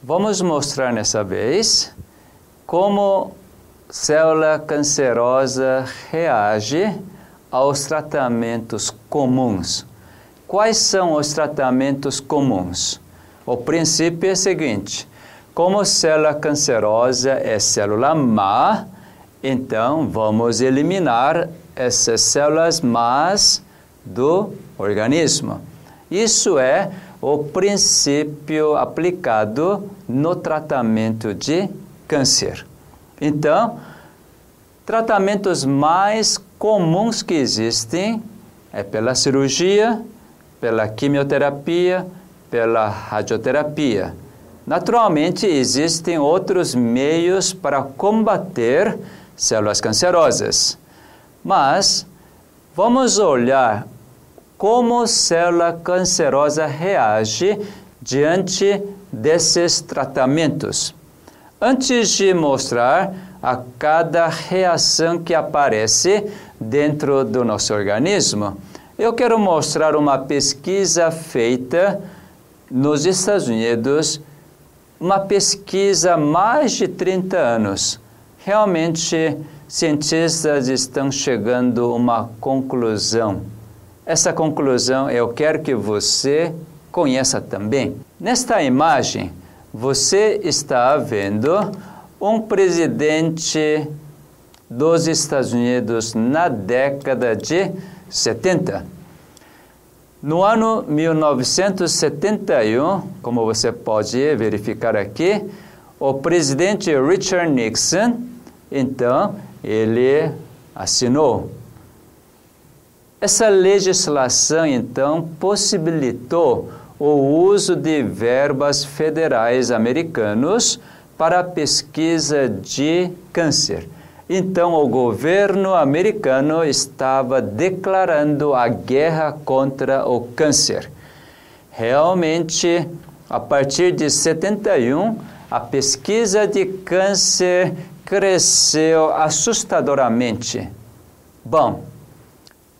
Vamos mostrar nessa vez como célula cancerosa reage aos tratamentos comuns. Quais são os tratamentos comuns? O princípio é o seguinte: como célula cancerosa é célula má, então vamos eliminar essas células más do organismo. Isso é o princípio aplicado no tratamento de câncer. Então, tratamentos mais comuns que existem é pela cirurgia, pela quimioterapia, pela radioterapia. Naturalmente, existem outros meios para combater células cancerosas, mas vamos olhar como célula cancerosa reage diante desses tratamentos. Antes de mostrar a cada reação que aparece dentro do nosso organismo, eu quero mostrar uma pesquisa feita nos Estados Unidos, uma pesquisa há mais de 30 anos. Realmente, cientistas estão chegando a uma conclusão essa conclusão eu quero que você conheça também. Nesta imagem, você está vendo um presidente dos Estados Unidos na década de 70. No ano 1971, como você pode verificar aqui, o presidente Richard Nixon, então, ele assinou essa legislação, então, possibilitou o uso de verbas federais americanos para a pesquisa de câncer. Então, o governo americano estava declarando a guerra contra o câncer. Realmente, a partir de 71, a pesquisa de câncer cresceu assustadoramente. Bom,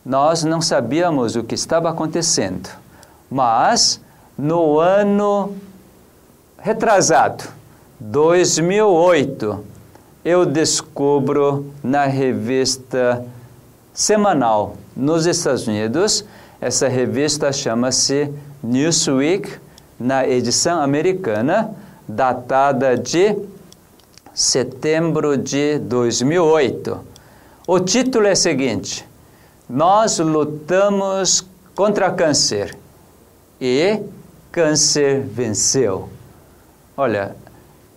nós não sabíamos o que estava acontecendo. Mas, no ano retrasado, 2008, eu descubro na revista semanal nos Estados Unidos, essa revista chama-se Newsweek, na edição americana, datada de setembro de 2008. O título é o seguinte: nós lutamos contra câncer e câncer venceu. Olha,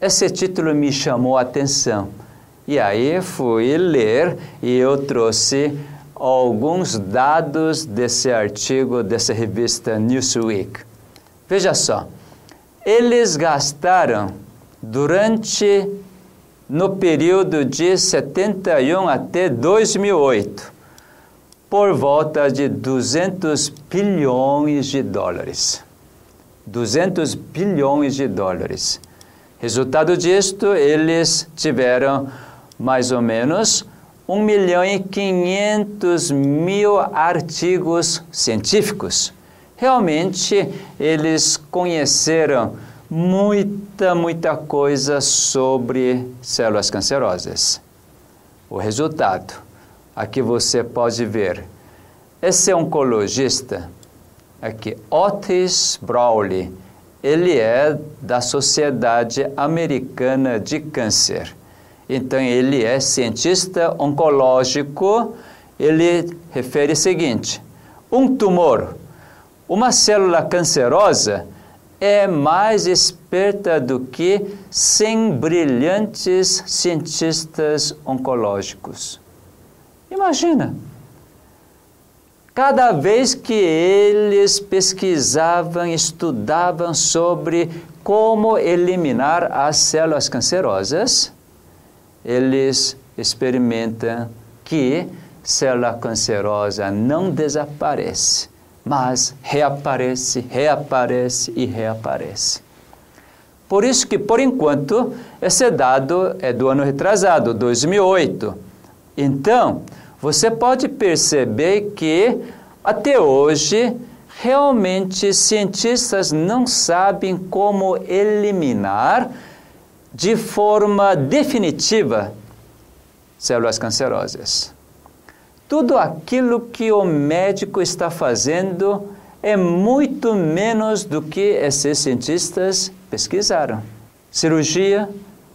esse título me chamou a atenção. E aí fui ler e eu trouxe alguns dados desse artigo dessa revista Newsweek. Veja só, eles gastaram durante no período de 71 até 2008 por volta de 200 bilhões de dólares. 200 bilhões de dólares. Resultado disto, eles tiveram mais ou menos 1 milhão e 500 mil artigos científicos. Realmente, eles conheceram muita, muita coisa sobre células cancerosas. O resultado Aqui você pode ver. Esse oncologista, aqui, Otis Brawley, ele é da Sociedade Americana de Câncer. Então, ele é cientista oncológico. Ele refere o seguinte: um tumor, uma célula cancerosa, é mais esperta do que 100 brilhantes cientistas oncológicos. Imagina. Cada vez que eles pesquisavam, estudavam sobre como eliminar as células cancerosas, eles experimentam que célula cancerosa não desaparece, mas reaparece, reaparece e reaparece. Por isso que, por enquanto, esse dado é do ano retrasado, 2008. Então, você pode perceber que até hoje realmente cientistas não sabem como eliminar de forma definitiva células cancerosas. Tudo aquilo que o médico está fazendo é muito menos do que esses cientistas pesquisaram. Cirurgia,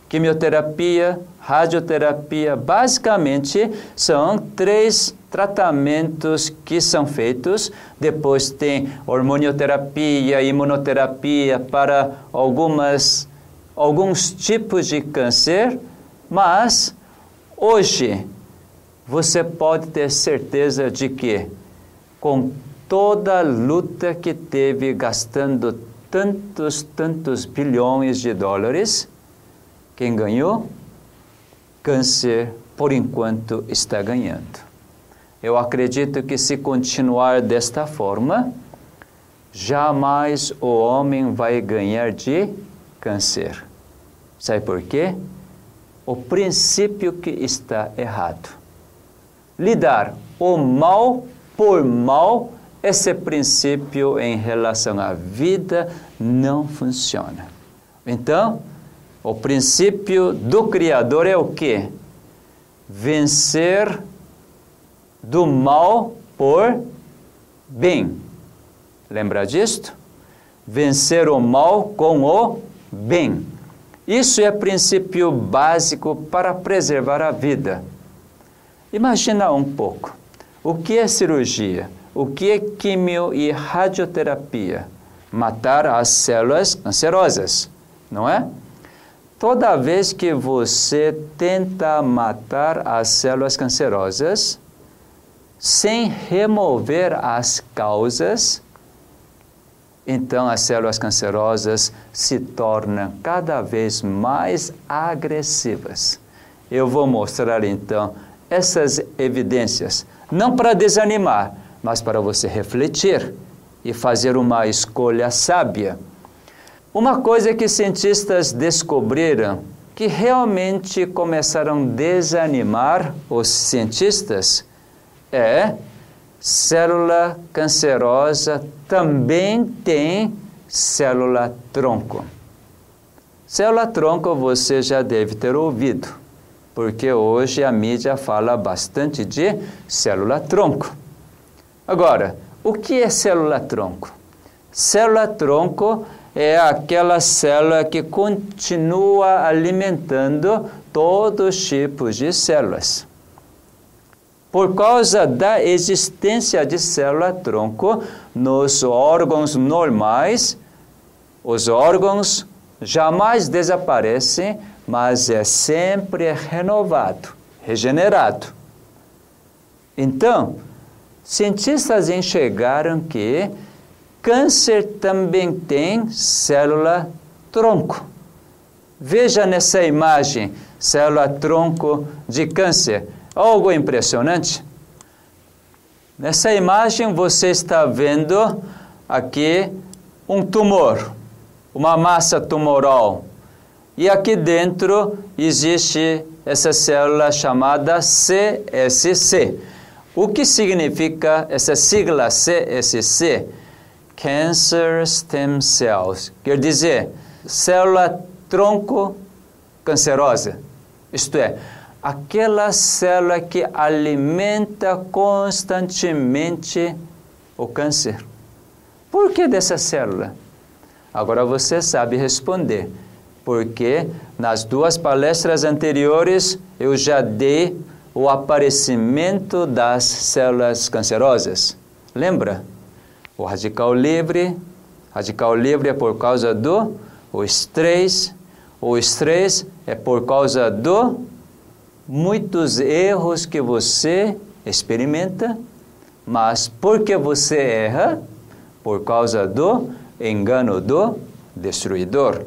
quimioterapia, radioterapia, basicamente são três tratamentos que são feitos. Depois tem hormonioterapia, imunoterapia para algumas, alguns tipos de câncer, mas hoje você pode ter certeza de que com toda a luta que teve gastando tantos, tantos bilhões de dólares, quem ganhou? Câncer, por enquanto, está ganhando. Eu acredito que se continuar desta forma, jamais o homem vai ganhar de câncer. Sabe por quê? O princípio que está errado. Lidar o mal por mal, esse princípio em relação à vida não funciona. Então, o princípio do Criador é o que? Vencer do mal por bem. Lembra disto? Vencer o mal com o bem. Isso é princípio básico para preservar a vida. Imagina um pouco. O que é cirurgia? O que é quimio e radioterapia? Matar as células cancerosas, não é? Toda vez que você tenta matar as células cancerosas, sem remover as causas, então as células cancerosas se tornam cada vez mais agressivas. Eu vou mostrar então essas evidências, não para desanimar, mas para você refletir e fazer uma escolha sábia. Uma coisa que cientistas descobriram que realmente começaram a desanimar os cientistas é célula cancerosa também tem célula tronco. Célula tronco você já deve ter ouvido, porque hoje a mídia fala bastante de célula tronco. Agora, o que é célula tronco? Célula tronco é aquela célula que continua alimentando todos os tipos de células. Por causa da existência de célula-tronco nos órgãos normais, os órgãos jamais desaparecem, mas é sempre renovado, regenerado. Então, cientistas enxergaram que Câncer também tem célula tronco. Veja nessa imagem, célula tronco de câncer. Algo impressionante. Nessa imagem você está vendo aqui um tumor, uma massa tumoral. E aqui dentro existe essa célula chamada CSC. O que significa essa sigla CSC? Cancer Stem Cells, quer dizer, célula tronco cancerosa. Isto é, aquela célula que alimenta constantemente o câncer. Por que dessa célula? Agora você sabe responder, porque nas duas palestras anteriores eu já dei o aparecimento das células cancerosas. Lembra? O radical livre, radical livre é por causa do o estresse, o estresse é por causa do muitos erros que você experimenta, mas por que você erra? Por causa do engano do destruidor.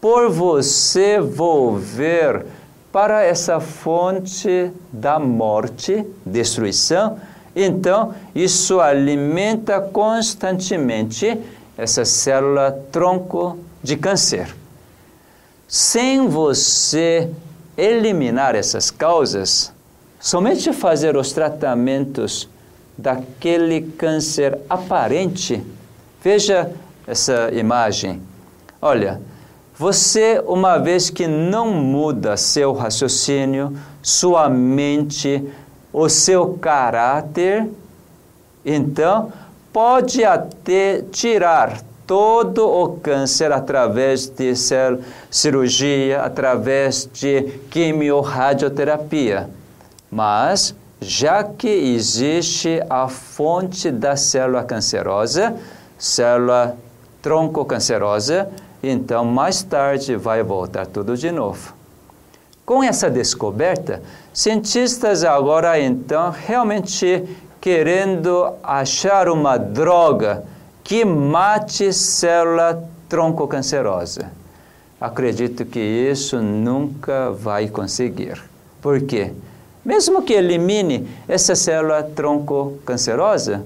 Por você volver para essa fonte da morte, destruição, então, isso alimenta constantemente essa célula tronco de câncer. Sem você eliminar essas causas, somente fazer os tratamentos daquele câncer aparente. Veja essa imagem. Olha, você, uma vez que não muda seu raciocínio, sua mente, o seu caráter, então pode até tirar todo o câncer através de cirurgia, através de quimio-radioterapia. Mas, já que existe a fonte da célula cancerosa, célula tronco cancerosa, então mais tarde vai voltar tudo de novo. Com essa descoberta, cientistas agora então realmente querendo achar uma droga que mate célula tronco cancerosa. Acredito que isso nunca vai conseguir. Por quê? Mesmo que elimine essa célula tronco cancerosa,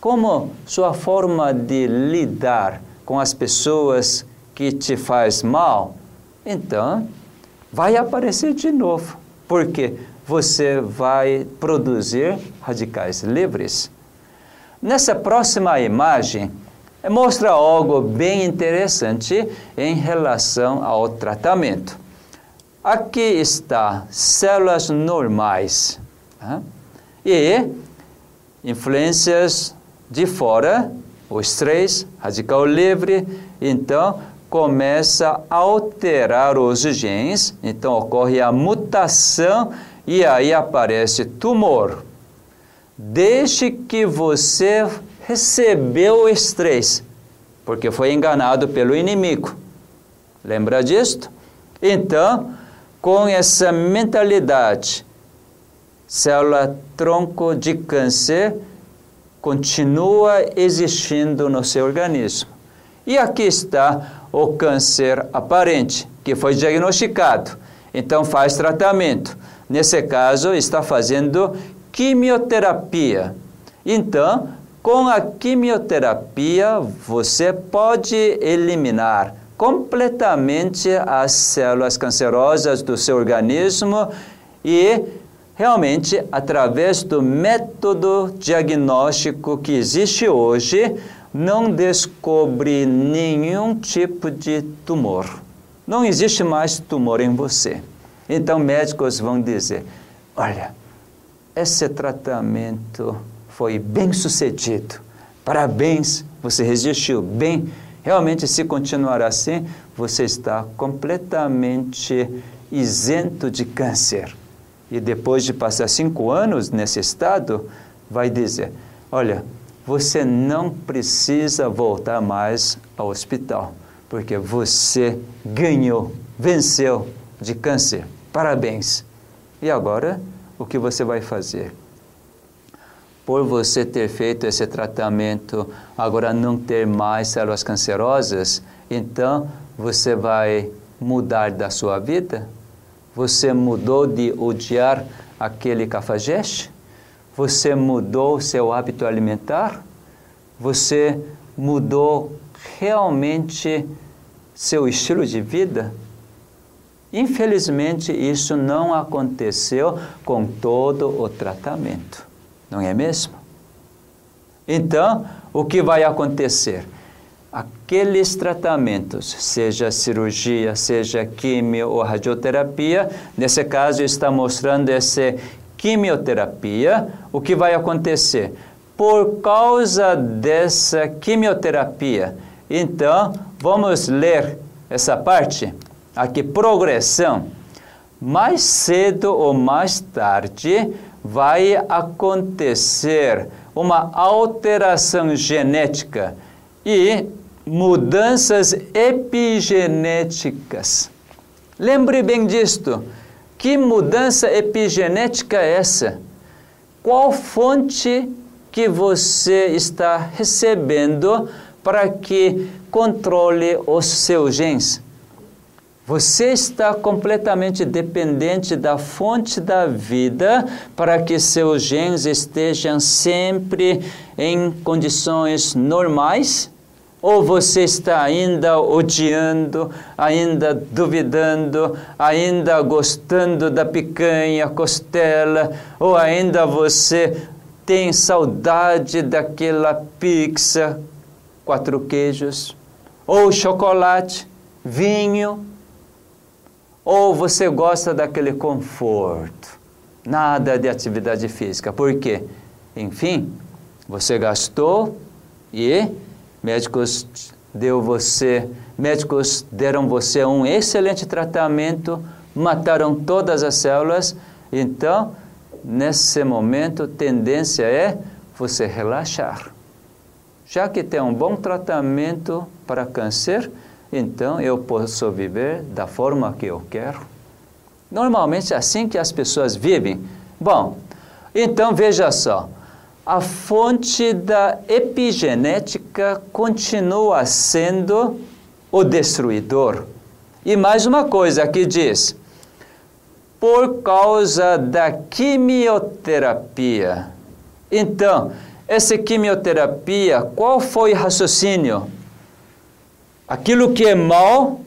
como sua forma de lidar com as pessoas que te faz mal, então vai aparecer de novo, porque você vai produzir radicais livres. Nessa próxima imagem, mostra algo bem interessante em relação ao tratamento. Aqui está células normais tá? e influências de fora, o estresse, radical livre, então começa a alterar os genes, então ocorre a mutação e aí aparece tumor. Desde que você recebeu o estresse, porque foi enganado pelo inimigo. Lembra disto? Então, com essa mentalidade, célula tronco de câncer continua existindo no seu organismo. E aqui está o câncer aparente, que foi diagnosticado. Então faz tratamento. Nesse caso, está fazendo quimioterapia. Então, com a quimioterapia, você pode eliminar completamente as células cancerosas do seu organismo e realmente através do método diagnóstico que existe hoje, não descobre nenhum tipo de tumor. Não existe mais tumor em você. Então médicos vão dizer: "Olha, esse tratamento foi bem sucedido. Parabéns, você resistiu bem. Realmente, se continuar assim, você está completamente isento de câncer. E depois de passar cinco anos nesse estado, vai dizer: Olha, você não precisa voltar mais ao hospital, porque você ganhou, venceu de câncer. Parabéns. E agora, o que você vai fazer? por você ter feito esse tratamento, agora não ter mais células cancerosas, então você vai mudar da sua vida? Você mudou de odiar aquele cafajeste? Você mudou seu hábito alimentar? Você mudou realmente seu estilo de vida? Infelizmente, isso não aconteceu com todo o tratamento. Não é mesmo? Então, o que vai acontecer? Aqueles tratamentos, seja cirurgia, seja quimio ou radioterapia, nesse caso está mostrando essa quimioterapia, o que vai acontecer? Por causa dessa quimioterapia, então, vamos ler essa parte, aqui, progressão. Mais cedo ou mais tarde, vai acontecer uma alteração genética e mudanças epigenéticas. Lembre bem disto. Que mudança epigenética é essa? Qual fonte que você está recebendo para que controle os seus genes? Você está completamente dependente da fonte da vida para que seus genes estejam sempre em condições normais? Ou você está ainda odiando, ainda duvidando, ainda gostando da picanha, costela, ou ainda você tem saudade daquela pizza, quatro queijos, ou chocolate, vinho, ou você gosta daquele conforto, nada de atividade física. Por quê? Enfim, você gastou e médicos deu você, médicos deram você um excelente tratamento, mataram todas as células, então nesse momento, tendência é você relaxar. Já que tem um bom tratamento para câncer, então eu posso viver da forma que eu quero. Normalmente é assim que as pessoas vivem. Bom, então veja só. A fonte da epigenética continua sendo o destruidor. E mais uma coisa aqui diz: por causa da quimioterapia. Então, essa quimioterapia, qual foi o raciocínio? Aquilo que é mal,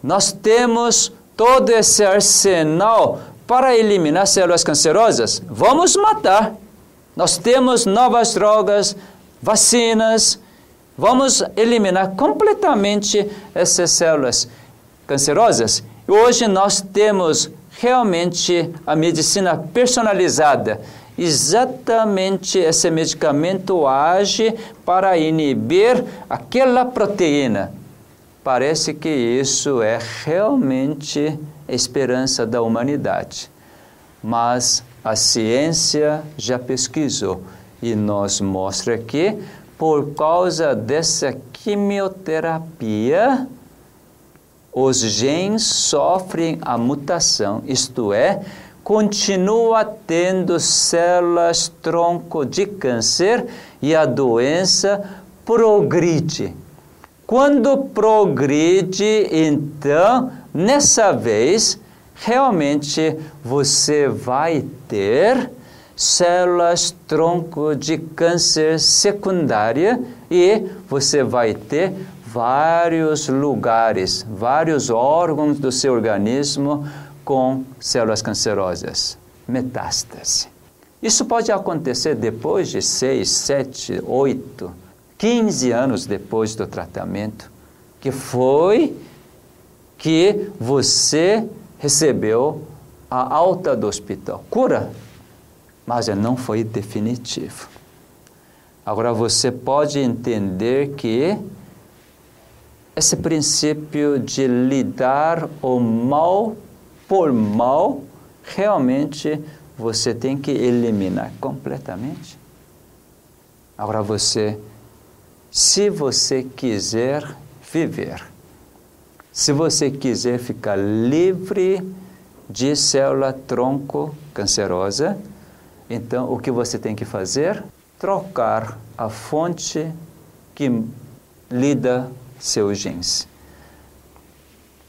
nós temos todo esse arsenal para eliminar células cancerosas. Vamos matar. Nós temos novas drogas, vacinas. Vamos eliminar completamente essas células cancerosas. Hoje nós temos realmente a medicina personalizada. Exatamente esse medicamento age para inibir aquela proteína. Parece que isso é realmente a esperança da humanidade. Mas a ciência já pesquisou e nos mostra que, por causa dessa quimioterapia, os genes sofrem a mutação, isto é, continua tendo células tronco de câncer e a doença progride. Quando progride, então, nessa vez, realmente você vai ter células tronco de câncer secundária e você vai ter vários lugares, vários órgãos do seu organismo com células cancerosas, metástase. Isso pode acontecer depois de 6, 7, 8, 15 anos depois do tratamento, que foi que você recebeu a alta do hospital. Cura, mas não foi definitivo. Agora você pode entender que esse princípio de lidar o mal por mal, realmente você tem que eliminar completamente. Agora você, se você quiser viver, se você quiser ficar livre de célula tronco cancerosa, então o que você tem que fazer? Trocar a fonte que lida seus genes.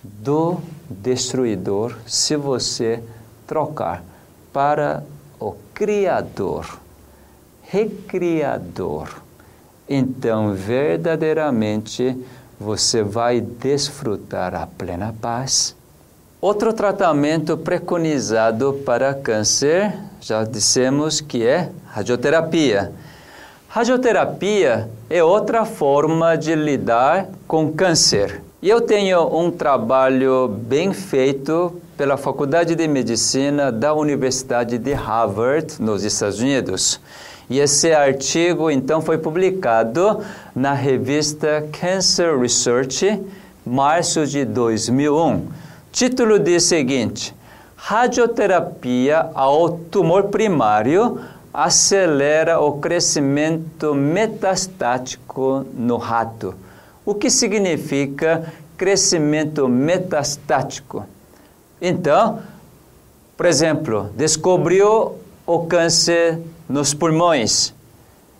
Do destruidor, se você trocar para o Criador, Recriador, então verdadeiramente você vai desfrutar a plena paz. Outro tratamento preconizado para câncer, já dissemos que é radioterapia. Radioterapia é outra forma de lidar com câncer. Eu tenho um trabalho bem feito pela Faculdade de Medicina da Universidade de Harvard, nos Estados Unidos. E esse artigo então foi publicado na revista Cancer Research, março de 2001. Título diz seguinte: Radioterapia ao tumor primário acelera o crescimento metastático no rato. O que significa crescimento metastático? Então, por exemplo, descobriu o câncer nos pulmões.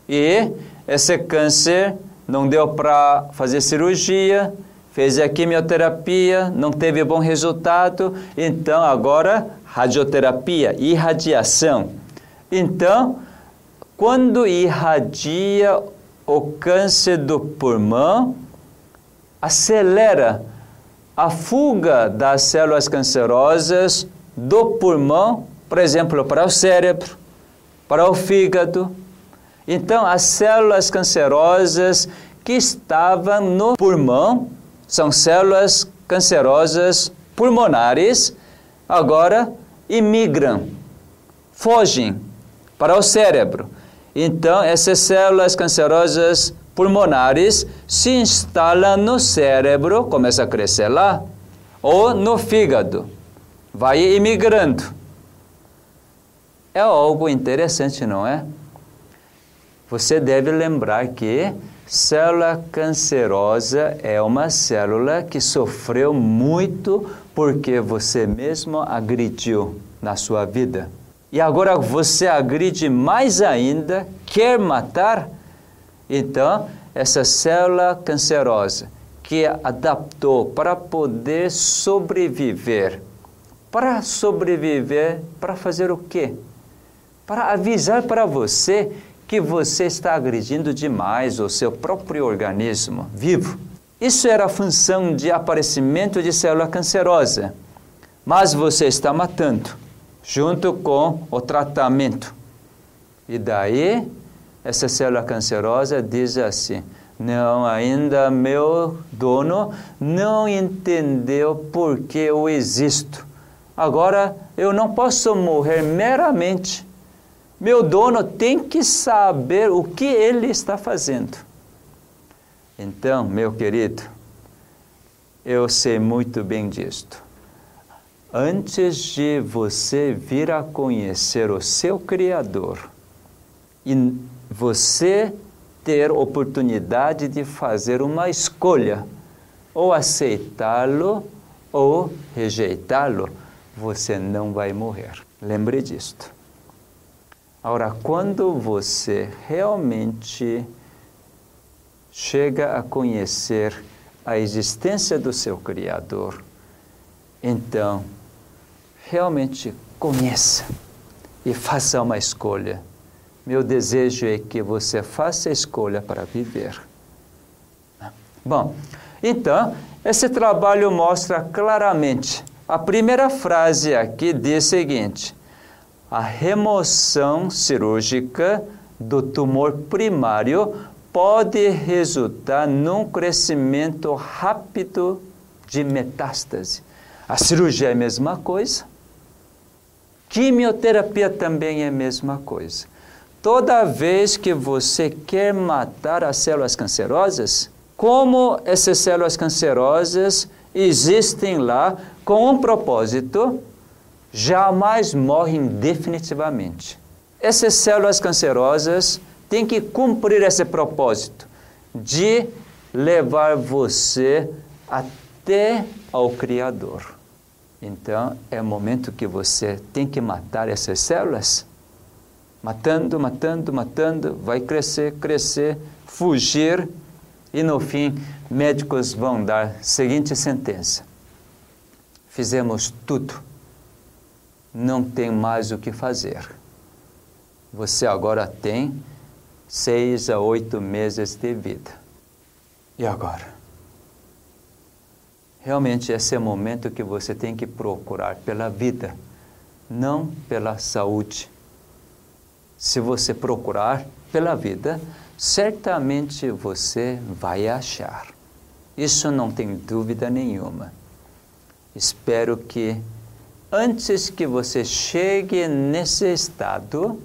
E esse câncer não deu para fazer cirurgia, fez a quimioterapia, não teve bom resultado, então agora radioterapia, irradiação. Então, quando irradia o câncer do pulmão, acelera a fuga das células cancerosas do pulmão, por exemplo, para o cérebro, para o fígado, Então, as células cancerosas que estavam no pulmão são células cancerosas pulmonares, agora imigram, fogem para o cérebro. Então, essas células cancerosas pulmonares se instalam no cérebro, começa a crescer lá, ou no fígado, vai imigrando. É algo interessante, não é? Você deve lembrar que célula cancerosa é uma célula que sofreu muito porque você mesmo agrediu na sua vida. E agora você agride mais ainda, quer matar, então essa célula cancerosa que adaptou para poder sobreviver. Para sobreviver, para fazer o quê? Para avisar para você que você está agredindo demais o seu próprio organismo vivo. Isso era a função de aparecimento de célula cancerosa. Mas você está matando, junto com o tratamento. E daí, essa célula cancerosa diz assim: não, ainda meu dono não entendeu por que eu existo. Agora eu não posso morrer meramente meu dono tem que saber o que ele está fazendo. Então, meu querido, eu sei muito bem disto. Antes de você vir a conhecer o seu Criador e você ter oportunidade de fazer uma escolha, ou aceitá-lo ou rejeitá-lo, você não vai morrer. Lembre disto. Agora, quando você realmente chega a conhecer a existência do seu Criador, então, realmente conheça e faça uma escolha. Meu desejo é que você faça a escolha para viver. Bom, então, esse trabalho mostra claramente. A primeira frase aqui diz o seguinte: a remoção cirúrgica do tumor primário pode resultar num crescimento rápido de metástase. A cirurgia é a mesma coisa. Quimioterapia também é a mesma coisa. Toda vez que você quer matar as células cancerosas, como essas células cancerosas existem lá com um propósito, jamais morrem definitivamente. Essas células cancerosas têm que cumprir esse propósito de levar você até ao Criador. Então, é o momento que você tem que matar essas células. Matando, matando, matando, vai crescer, crescer, fugir, e no fim, médicos vão dar a seguinte sentença: fizemos tudo não tem mais o que fazer. Você agora tem seis a oito meses de vida. E agora? Realmente esse é o momento que você tem que procurar pela vida, não pela saúde. Se você procurar pela vida, certamente você vai achar. Isso não tem dúvida nenhuma. Espero que antes que você chegue nesse estado,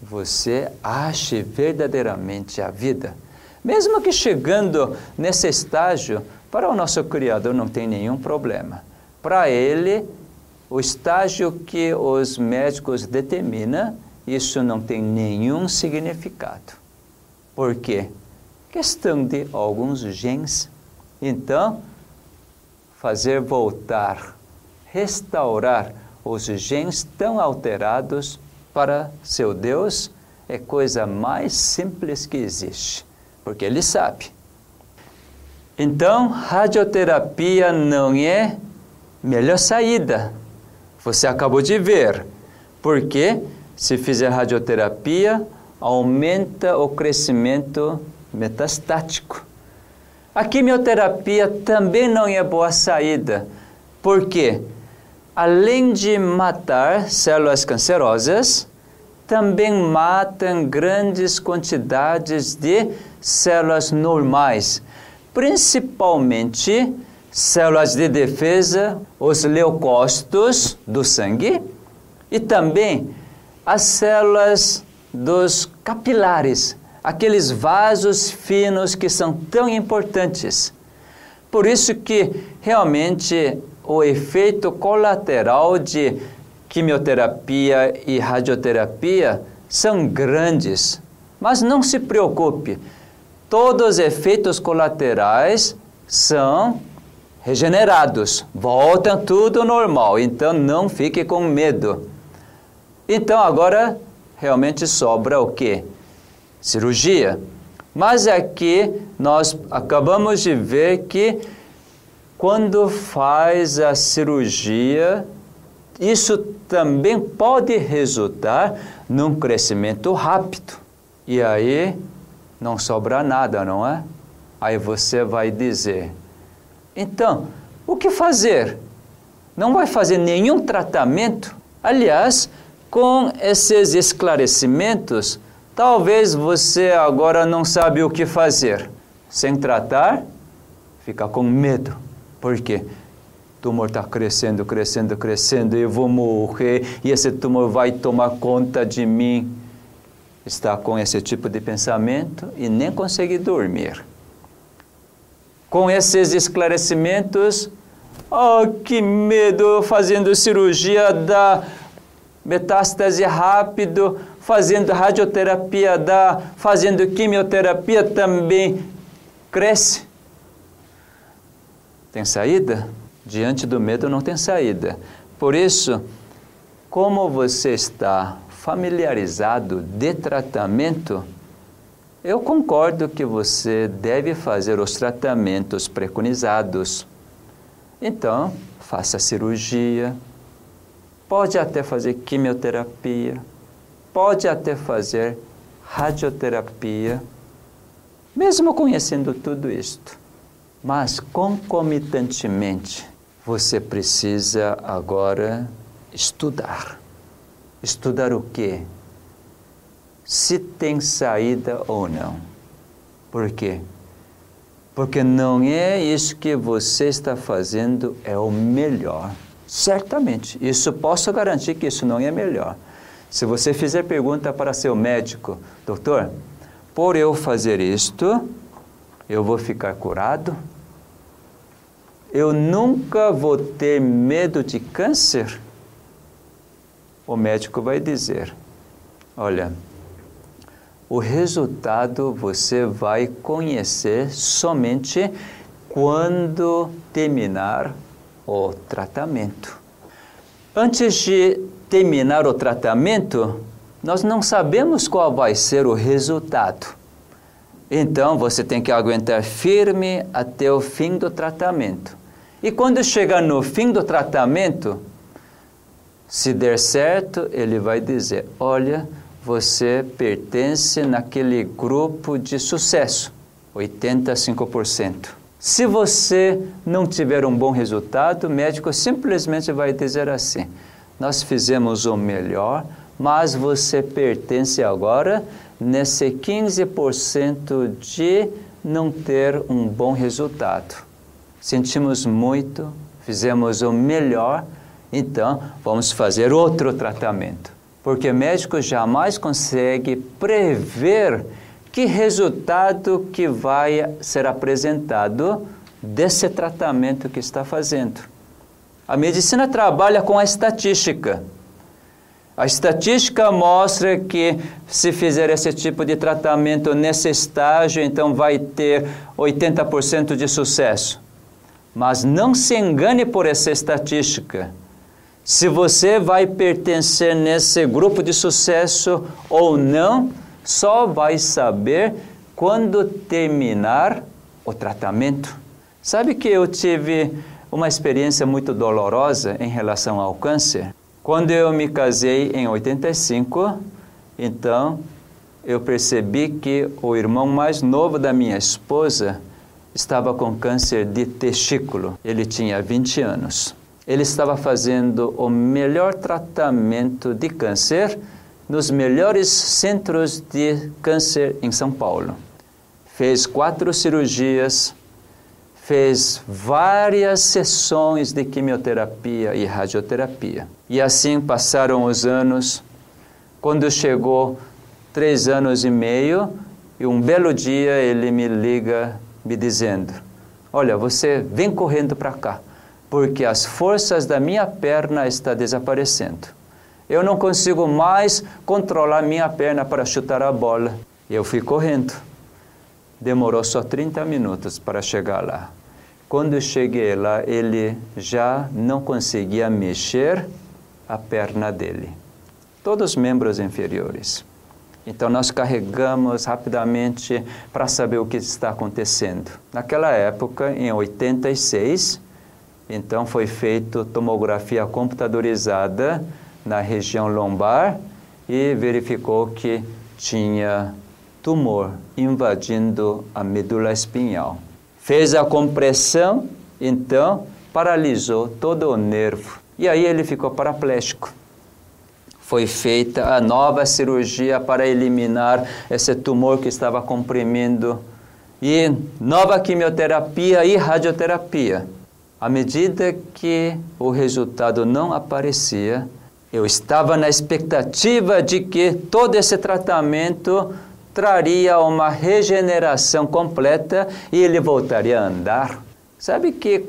você ache verdadeiramente a vida. Mesmo que chegando nesse estágio, para o nosso Criador não tem nenhum problema. Para ele, o estágio que os médicos determinam, isso não tem nenhum significado. Por quê? Questão de alguns genes. Então, fazer voltar restaurar os genes tão alterados para seu Deus é coisa mais simples que existe, porque ele sabe. Então, radioterapia não é melhor saída. Você acabou de ver. Porque se fizer radioterapia, aumenta o crescimento metastático. A quimioterapia também não é boa saída. Por quê? Além de matar células cancerosas, também matam grandes quantidades de células normais, principalmente células de defesa, os leucócitos do sangue e também as células dos capilares, aqueles vasos finos que são tão importantes. Por isso que realmente o efeito colateral de quimioterapia e radioterapia são grandes. Mas não se preocupe, todos os efeitos colaterais são regenerados, voltam tudo normal, então não fique com medo. Então agora realmente sobra o que? Cirurgia. Mas aqui nós acabamos de ver que quando faz a cirurgia, isso também pode resultar num crescimento rápido. E aí não sobra nada, não é? Aí você vai dizer: então, o que fazer? Não vai fazer nenhum tratamento? Aliás, com esses esclarecimentos, talvez você agora não sabe o que fazer. Sem tratar, fica com medo. Por quê? O tumor está crescendo, crescendo, crescendo, eu vou morrer e esse tumor vai tomar conta de mim. Está com esse tipo de pensamento e nem consegue dormir. Com esses esclarecimentos, oh, que medo fazendo cirurgia da metástase rápido, fazendo radioterapia dá, fazendo quimioterapia também cresce. Tem saída? Diante do medo não tem saída. Por isso, como você está familiarizado de tratamento, eu concordo que você deve fazer os tratamentos preconizados. Então, faça cirurgia, pode até fazer quimioterapia, pode até fazer radioterapia, mesmo conhecendo tudo isto. Mas concomitantemente, você precisa agora estudar. Estudar o quê? Se tem saída ou não. Por quê? Porque não é isso que você está fazendo é o melhor. Certamente, isso posso garantir que isso não é melhor. Se você fizer pergunta para seu médico, doutor, por eu fazer isto, eu vou ficar curado? Eu nunca vou ter medo de câncer? O médico vai dizer: olha, o resultado você vai conhecer somente quando terminar o tratamento. Antes de terminar o tratamento, nós não sabemos qual vai ser o resultado. Então você tem que aguentar firme até o fim do tratamento. E quando chegar no fim do tratamento, se der certo, ele vai dizer: Olha, você pertence naquele grupo de sucesso, 85%. Se você não tiver um bom resultado, o médico simplesmente vai dizer assim: Nós fizemos o melhor, mas você pertence agora nesse 15% de não ter um bom resultado sentimos muito, fizemos o melhor, então vamos fazer outro tratamento. Porque o médico jamais consegue prever que resultado que vai ser apresentado desse tratamento que está fazendo. A medicina trabalha com a estatística. A estatística mostra que se fizer esse tipo de tratamento nesse estágio, então vai ter 80% de sucesso. Mas não se engane por essa estatística. Se você vai pertencer nesse grupo de sucesso ou não, só vai saber quando terminar o tratamento. Sabe que eu tive uma experiência muito dolorosa em relação ao câncer? Quando eu me casei em 85, então eu percebi que o irmão mais novo da minha esposa estava com câncer de testículo. Ele tinha 20 anos. Ele estava fazendo o melhor tratamento de câncer nos melhores centros de câncer em São Paulo. Fez quatro cirurgias, fez várias sessões de quimioterapia e radioterapia. E assim passaram os anos. Quando chegou três anos e meio, e um belo dia ele me liga me dizendo: Olha, você vem correndo para cá, porque as forças da minha perna estão desaparecendo. Eu não consigo mais controlar minha perna para chutar a bola. Eu fui correndo. Demorou só 30 minutos para chegar lá. Quando cheguei lá, ele já não conseguia mexer a perna dele. Todos os membros inferiores. Então nós carregamos rapidamente para saber o que está acontecendo. Naquela época, em 86, então foi feita tomografia computadorizada na região lombar e verificou que tinha tumor invadindo a medula espinhal. Fez a compressão, então paralisou todo o nervo. E aí ele ficou paraplégico. Foi feita a nova cirurgia para eliminar esse tumor que estava comprimindo e nova quimioterapia e radioterapia. À medida que o resultado não aparecia, eu estava na expectativa de que todo esse tratamento traria uma regeneração completa e ele voltaria a andar. Sabe que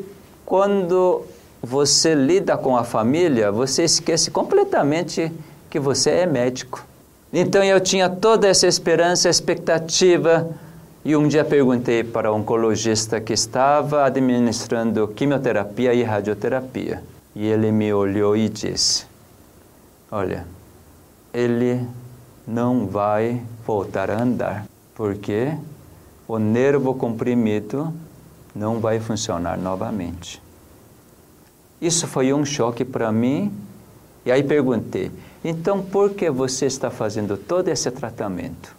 quando você lida com a família, você esquece completamente que você é médico. Então eu tinha toda essa esperança, expectativa, e um dia perguntei para o oncologista que estava administrando quimioterapia e radioterapia. E ele me olhou e disse: Olha, ele não vai voltar a andar, porque o nervo comprimido não vai funcionar novamente. Isso foi um choque para mim. E aí perguntei: então por que você está fazendo todo esse tratamento?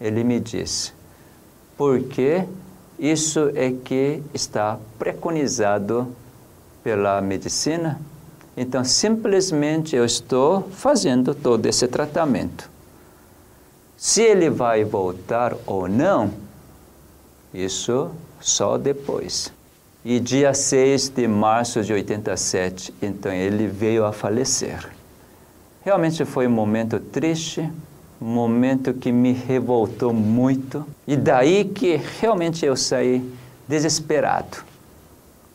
Ele me disse: porque isso é que está preconizado pela medicina então, simplesmente eu estou fazendo todo esse tratamento. Se ele vai voltar ou não, isso só depois. E dia 6 de março de 87, então ele veio a falecer. Realmente foi um momento triste, um momento que me revoltou muito, e daí que realmente eu saí desesperado.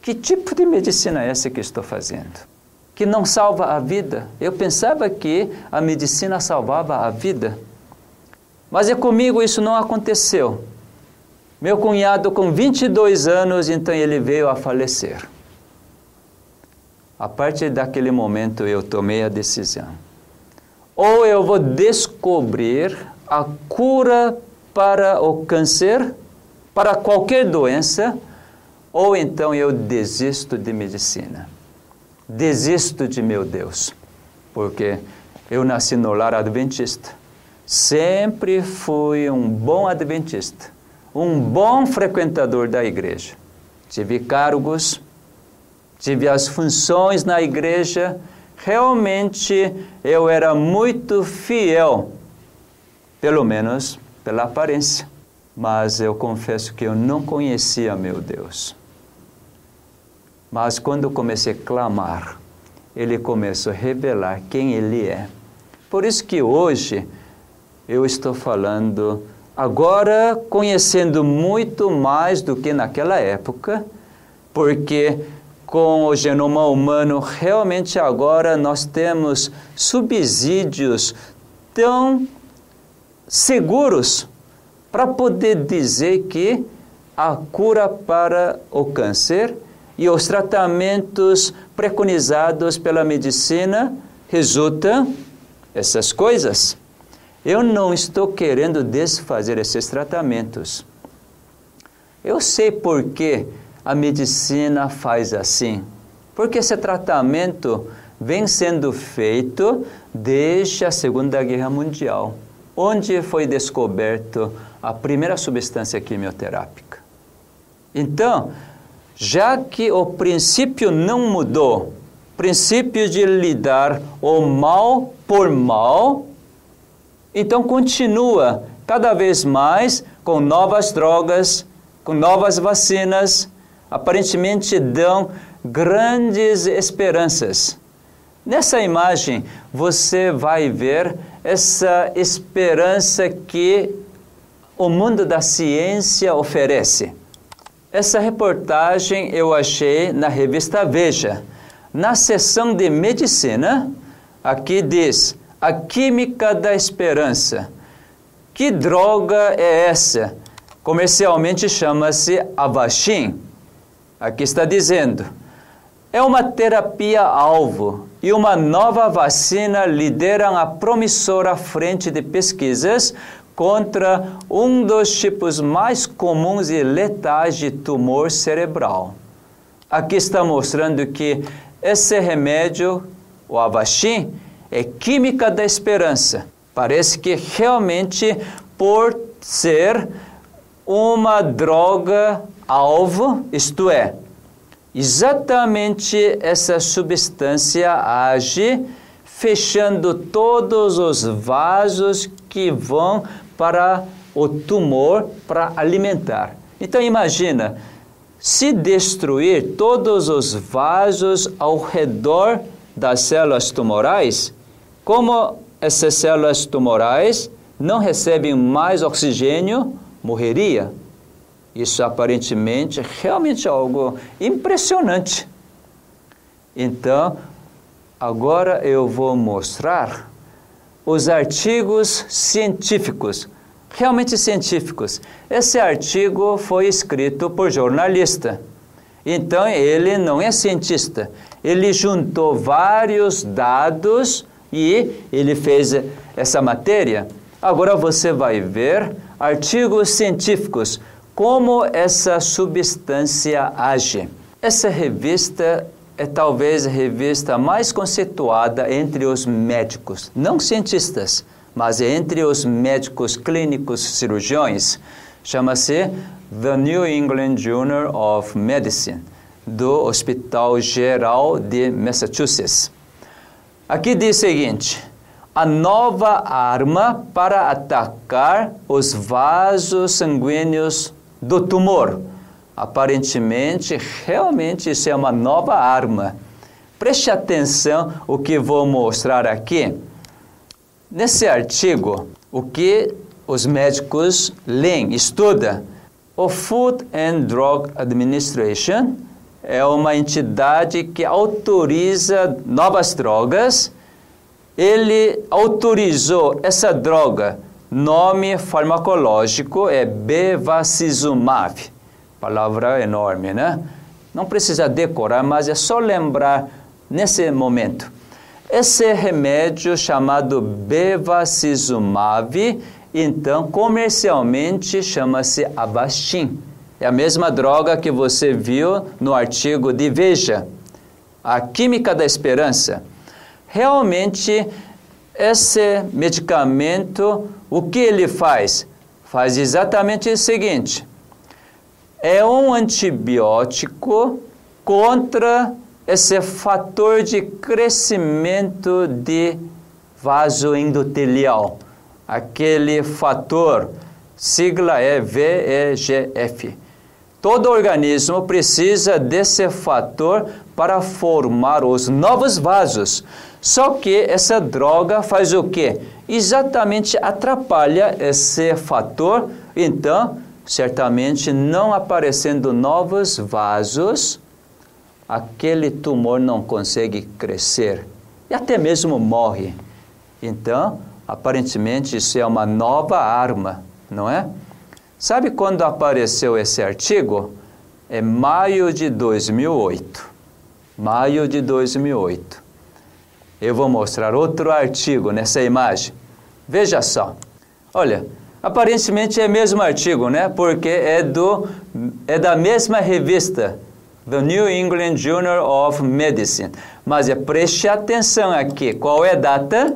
Que tipo de medicina é essa que estou fazendo? que não salva a vida. Eu pensava que a medicina salvava a vida. Mas é comigo isso não aconteceu. Meu cunhado, com 22 anos, então ele veio a falecer. A partir daquele momento eu tomei a decisão. Ou eu vou descobrir a cura para o câncer, para qualquer doença, ou então eu desisto de medicina desisto de meu Deus, porque eu nasci no lar adventista. Sempre fui um bom adventista, um bom frequentador da igreja. Tive cargos, tive as funções na igreja, realmente eu era muito fiel, pelo menos pela aparência. Mas eu confesso que eu não conhecia meu Deus. Mas quando comecei a clamar, ele começou a revelar quem ele é. Por isso que hoje eu estou falando agora conhecendo muito mais do que naquela época, porque com o genoma humano realmente agora nós temos subsídios tão seguros para poder dizer que a cura para o câncer e os tratamentos preconizados pela medicina resultam essas coisas. Eu não estou querendo desfazer esses tratamentos. Eu sei por que a medicina faz assim. Porque esse tratamento vem sendo feito desde a Segunda Guerra Mundial, onde foi descoberto a primeira substância quimioterápica. Então, já que o princípio não mudou, princípio de lidar o mal por mal, Então continua cada vez mais com novas drogas, com novas vacinas, aparentemente dão grandes esperanças. Nessa imagem você vai ver essa esperança que o mundo da ciência oferece. Essa reportagem eu achei na revista Veja. Na seção de medicina, aqui diz: A química da esperança. Que droga é essa? Comercialmente chama-se Avashin. Aqui está dizendo: é uma terapia-alvo e uma nova vacina lideram a promissora frente de pesquisas contra um dos tipos mais comuns e letais de tumor cerebral. Aqui está mostrando que esse remédio, o Avastin, é química da esperança. Parece que realmente por ser uma droga alvo, isto é, exatamente essa substância age fechando todos os vasos que vão para o tumor para alimentar. Então imagina, se destruir todos os vasos ao redor das células tumorais, como essas células tumorais não recebem mais oxigênio, morreria. Isso aparentemente é realmente algo impressionante. Então, agora eu vou mostrar os artigos científicos, realmente científicos. Esse artigo foi escrito por jornalista. Então, ele não é cientista. Ele juntou vários dados e ele fez essa matéria. Agora você vai ver artigos científicos como essa substância age. Essa revista é talvez a revista mais conceituada entre os médicos, não cientistas, mas entre os médicos clínicos cirurgiões. Chama-se The New England Journal of Medicine, do Hospital Geral de Massachusetts. Aqui diz o seguinte: a nova arma para atacar os vasos sanguíneos do tumor. Aparentemente, realmente isso é uma nova arma. Preste atenção o que vou mostrar aqui. Nesse artigo, o que os médicos leem, estudam, o Food and Drug Administration é uma entidade que autoriza novas drogas. Ele autorizou essa droga Nome farmacológico é bevacizumab. Palavra enorme, né? Não precisa decorar, mas é só lembrar nesse momento. Esse remédio chamado bevacizumab, então comercialmente chama-se Avastin. É a mesma droga que você viu no artigo de Veja. A química da esperança. Realmente esse medicamento, o que ele faz? Faz exatamente o seguinte: é um antibiótico contra esse fator de crescimento de vaso endotelial. Aquele fator, sigla é VEGF. Todo organismo precisa desse fator para formar os novos vasos. Só que essa droga faz o quê? Exatamente atrapalha esse fator. Então, certamente não aparecendo novos vasos, aquele tumor não consegue crescer e até mesmo morre. Então, aparentemente isso é uma nova arma, não é? Sabe quando apareceu esse artigo? É maio de 2008. Maio de 2008 eu vou mostrar outro artigo nessa imagem. Veja só. Olha, aparentemente é o mesmo artigo, né? Porque é, do, é da mesma revista, The New England Journal of Medicine. Mas é, preste atenção aqui. Qual é a data?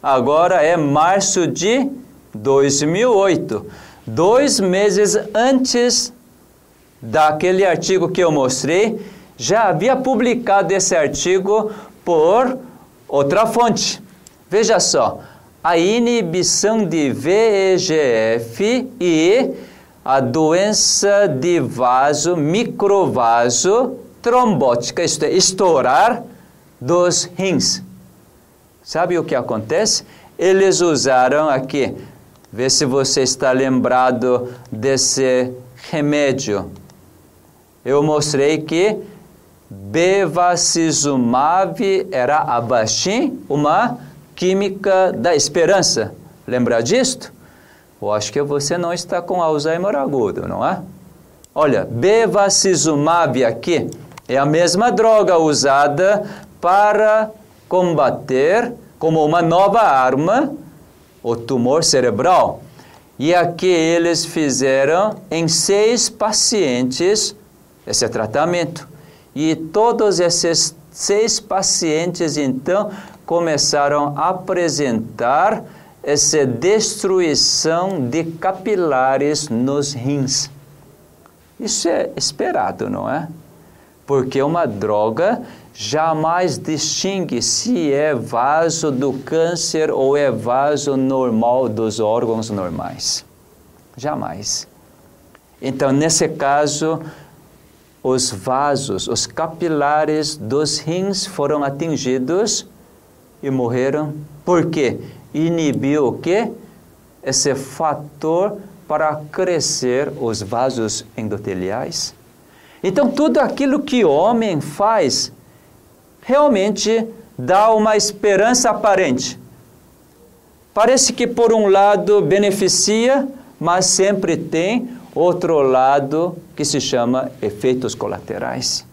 Agora é março de 2008. Dois meses antes daquele artigo que eu mostrei, já havia publicado esse artigo por Outra fonte. Veja só, a inibição de VEGF e a doença de vaso, microvaso trombótica, isto é, estourar dos rins. Sabe o que acontece? Eles usaram aqui, vê se você está lembrado desse remédio. Eu mostrei que bevacizumab era abaixo uma química da esperança. Lembra disto? Eu acho que você não está com Alzheimer agudo, não é? Olha, bevacizumab aqui é a mesma droga usada para combater como uma nova arma o tumor cerebral. E aqui eles fizeram em seis pacientes esse tratamento. E todos esses seis pacientes, então, começaram a apresentar essa destruição de capilares nos rins. Isso é esperado, não é? Porque uma droga jamais distingue se é vaso do câncer ou é vaso normal dos órgãos normais. Jamais. Então, nesse caso, os vasos, os capilares dos rins foram atingidos e morreram. Por quê? Inibiu o quê? Esse fator para crescer os vasos endoteliais. Então, tudo aquilo que o homem faz realmente dá uma esperança aparente. Parece que, por um lado, beneficia, mas sempre tem outro lado que se chama efeitos colaterais.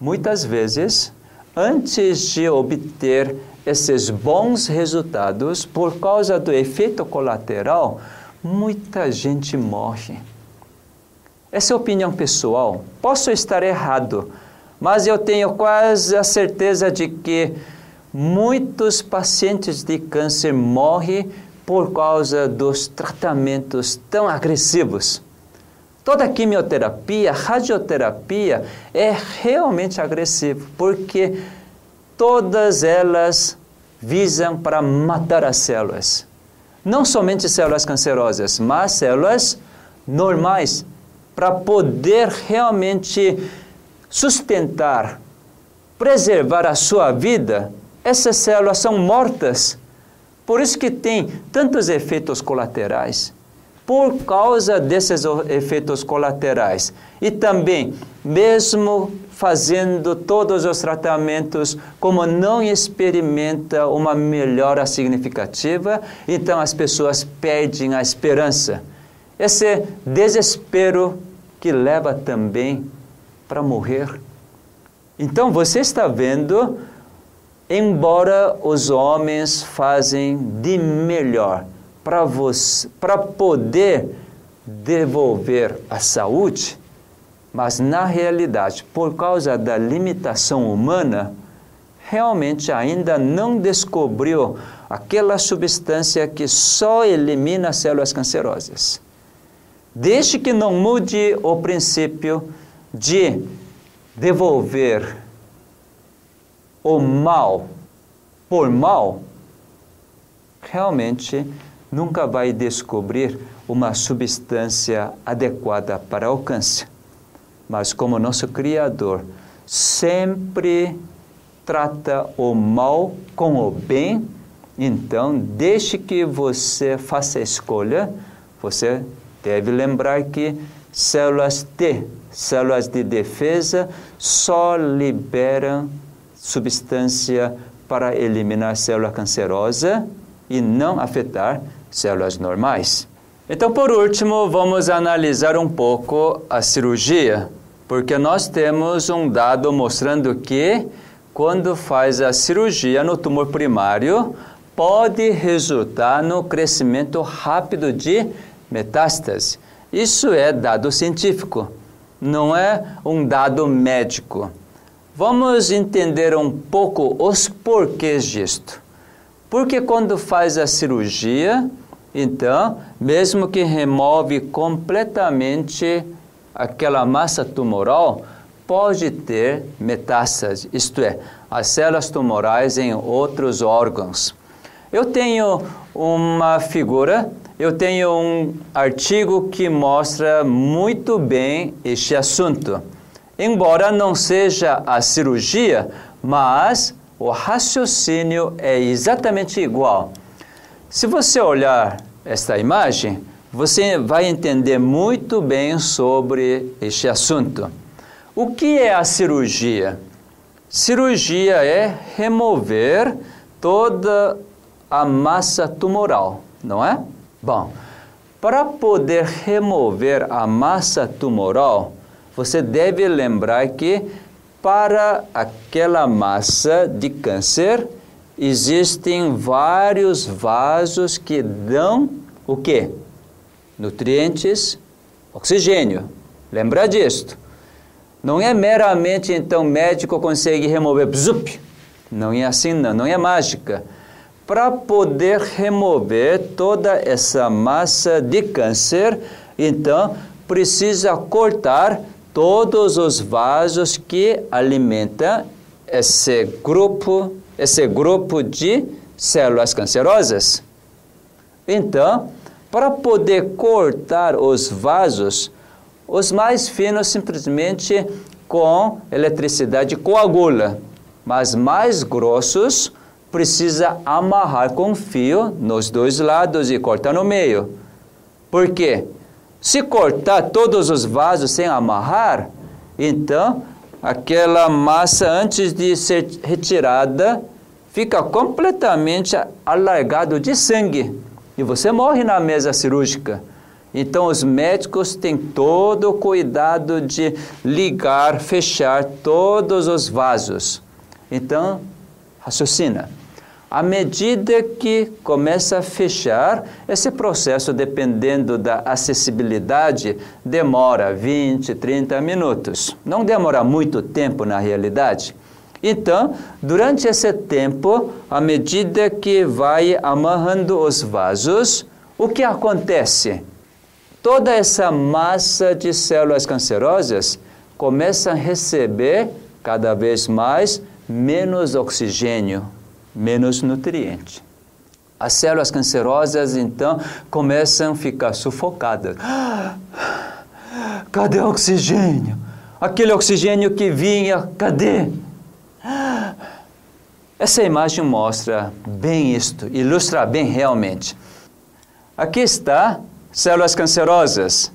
Muitas vezes, antes de obter esses bons resultados, por causa do efeito colateral, muita gente morre. Essa é opinião pessoal. Posso estar errado, mas eu tenho quase a certeza de que muitos pacientes de câncer morrem por causa dos tratamentos tão agressivos. Toda quimioterapia, radioterapia é realmente agressivo, porque todas elas visam para matar as células. Não somente células cancerosas, mas células normais, para poder realmente sustentar, preservar a sua vida. Essas células são mortas por isso que tem tantos efeitos colaterais. Por causa desses efeitos colaterais. E também, mesmo fazendo todos os tratamentos, como não experimenta uma melhora significativa, então as pessoas perdem a esperança. Esse desespero que leva também para morrer. Então você está vendo embora os homens fazem de melhor para você, para poder devolver a saúde, mas na realidade, por causa da limitação humana, realmente ainda não descobriu aquela substância que só elimina células cancerosas. Desde que não mude o princípio de devolver o mal por mal, realmente nunca vai descobrir uma substância adequada para câncer. Mas como nosso Criador sempre trata o mal com o bem, então deixe que você faça a escolha, você deve lembrar que células T, células de defesa, só liberam substância para eliminar célula cancerosa e não afetar células normais. Então, por último, vamos analisar um pouco a cirurgia, porque nós temos um dado mostrando que quando faz a cirurgia no tumor primário, pode resultar no crescimento rápido de metástase. Isso é dado científico, não é um dado médico. Vamos entender um pouco os porquês disto. Porque quando faz a cirurgia, então, mesmo que remove completamente aquela massa tumoral, pode ter metástase, isto é, as células tumorais em outros órgãos. Eu tenho uma figura, eu tenho um artigo que mostra muito bem este assunto. Embora não seja a cirurgia, mas o raciocínio é exatamente igual. Se você olhar esta imagem, você vai entender muito bem sobre este assunto. O que é a cirurgia? Cirurgia é remover toda a massa tumoral, não é? Bom, para poder remover a massa tumoral, você deve lembrar que para aquela massa de câncer existem vários vasos que dão o quê? Nutrientes, oxigênio. Lembra disto? Não é meramente então médico consegue remover, zup. Não é assim, não, não é mágica para poder remover toda essa massa de câncer, então precisa cortar todos os vasos que alimentam esse grupo, esse grupo de células cancerosas. Então, para poder cortar os vasos, os mais finos simplesmente com eletricidade coagula, mas mais grossos precisa amarrar com fio nos dois lados e cortar no meio. Por quê? Se cortar todos os vasos sem amarrar, então aquela massa antes de ser retirada fica completamente alargado de sangue e você morre na mesa cirúrgica. Então os médicos têm todo o cuidado de ligar, fechar todos os vasos. Então, raciocina à medida que começa a fechar, esse processo, dependendo da acessibilidade, demora 20, 30 minutos. Não demora muito tempo na realidade. Então, durante esse tempo, à medida que vai amarrando os vasos, o que acontece? Toda essa massa de células cancerosas começa a receber cada vez mais menos oxigênio, menos nutriente. As células cancerosas então começam a ficar sufocadas. Cadê o oxigênio? Aquele oxigênio que vinha, cadê? Essa imagem mostra bem isto, ilustra bem realmente. Aqui está células cancerosas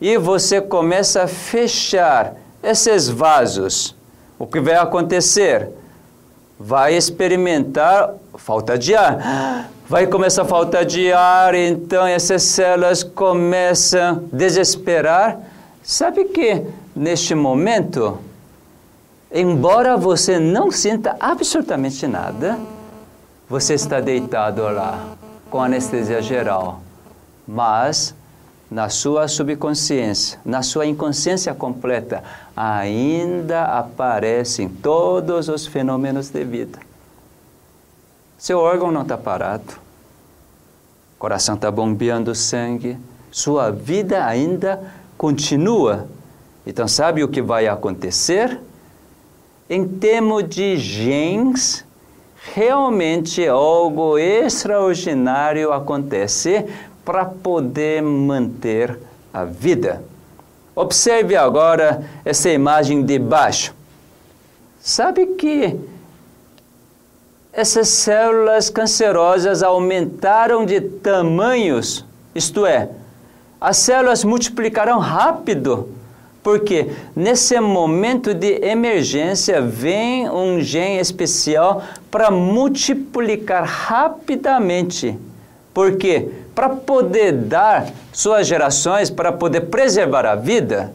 e você começa a fechar esses vasos. O que vai acontecer? Vai experimentar falta de ar. Vai começar a falta de ar, então essas células começam a desesperar. Sabe que neste momento, embora você não sinta absolutamente nada, você está deitado lá com anestesia geral, mas na sua subconsciência, na sua inconsciência completa, ainda aparecem todos os fenômenos de vida. Seu órgão não está parado, coração está bombeando sangue, sua vida ainda continua. Então, sabe o que vai acontecer? Em termos de genes, realmente algo extraordinário acontece para poder manter a vida. Observe agora essa imagem de baixo. Sabe que essas células cancerosas aumentaram de tamanhos, isto é, as células multiplicarão rápido, porque nesse momento de emergência vem um gene especial para multiplicar rapidamente. Por quê? Para poder dar suas gerações, para poder preservar a vida.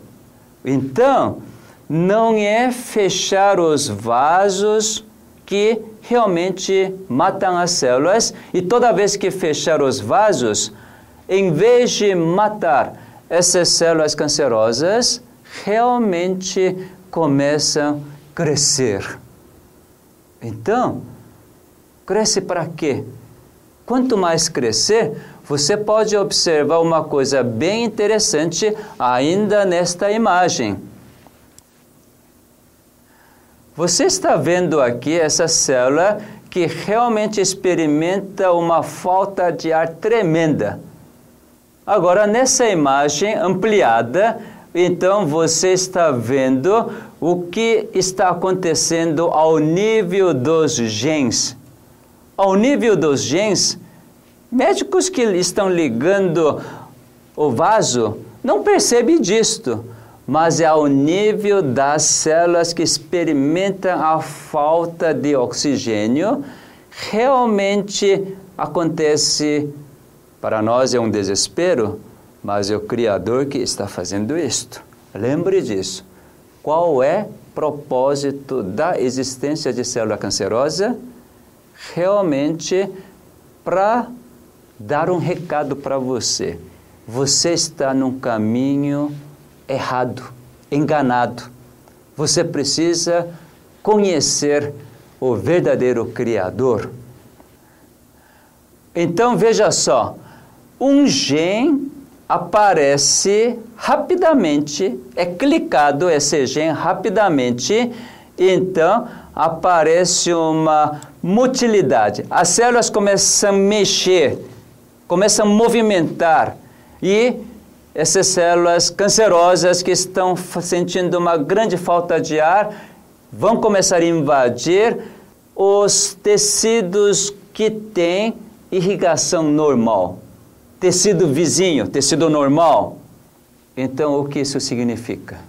Então, não é fechar os vasos que realmente matam as células, e toda vez que fechar os vasos, em vez de matar essas células cancerosas, realmente começam a crescer. Então, cresce para quê? Quanto mais crescer, você pode observar uma coisa bem interessante ainda nesta imagem. Você está vendo aqui essa célula que realmente experimenta uma falta de ar tremenda. Agora, nessa imagem ampliada, então você está vendo o que está acontecendo ao nível dos genes. Ao nível dos genes, médicos que estão ligando o vaso não percebem disto, mas é ao nível das células que experimentam a falta de oxigênio, realmente acontece, para nós é um desespero, mas é o Criador que está fazendo isto. Lembre disso. Qual é o propósito da existência de célula cancerosa? Realmente para dar um recado para você. Você está num caminho errado, enganado. Você precisa conhecer o verdadeiro Criador. Então veja só, um gene aparece rapidamente, é clicado esse gene rapidamente, então aparece uma motilidade. As células começam a mexer, começam a movimentar e essas células cancerosas que estão sentindo uma grande falta de ar vão começar a invadir os tecidos que têm irrigação normal tecido vizinho, tecido normal. Então, o que isso significa?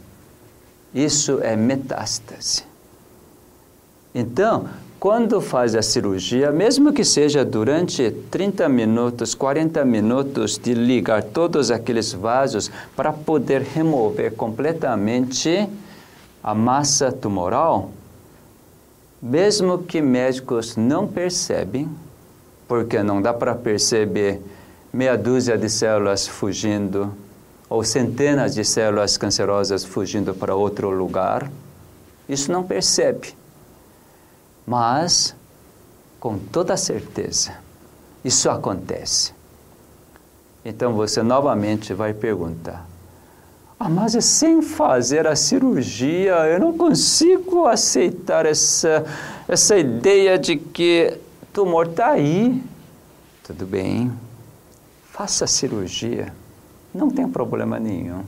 Isso é metástase. Então, quando faz a cirurgia, mesmo que seja durante 30 minutos, 40 minutos de ligar todos aqueles vasos para poder remover completamente a massa tumoral, mesmo que médicos não percebem, porque não dá para perceber meia dúzia de células fugindo, ou centenas de células cancerosas fugindo para outro lugar, isso não percebe. Mas, com toda certeza, isso acontece. Então você novamente vai perguntar: ah, mas sem fazer a cirurgia, eu não consigo aceitar essa, essa ideia de que tumor está aí. Tudo bem, faça a cirurgia, não tem problema nenhum.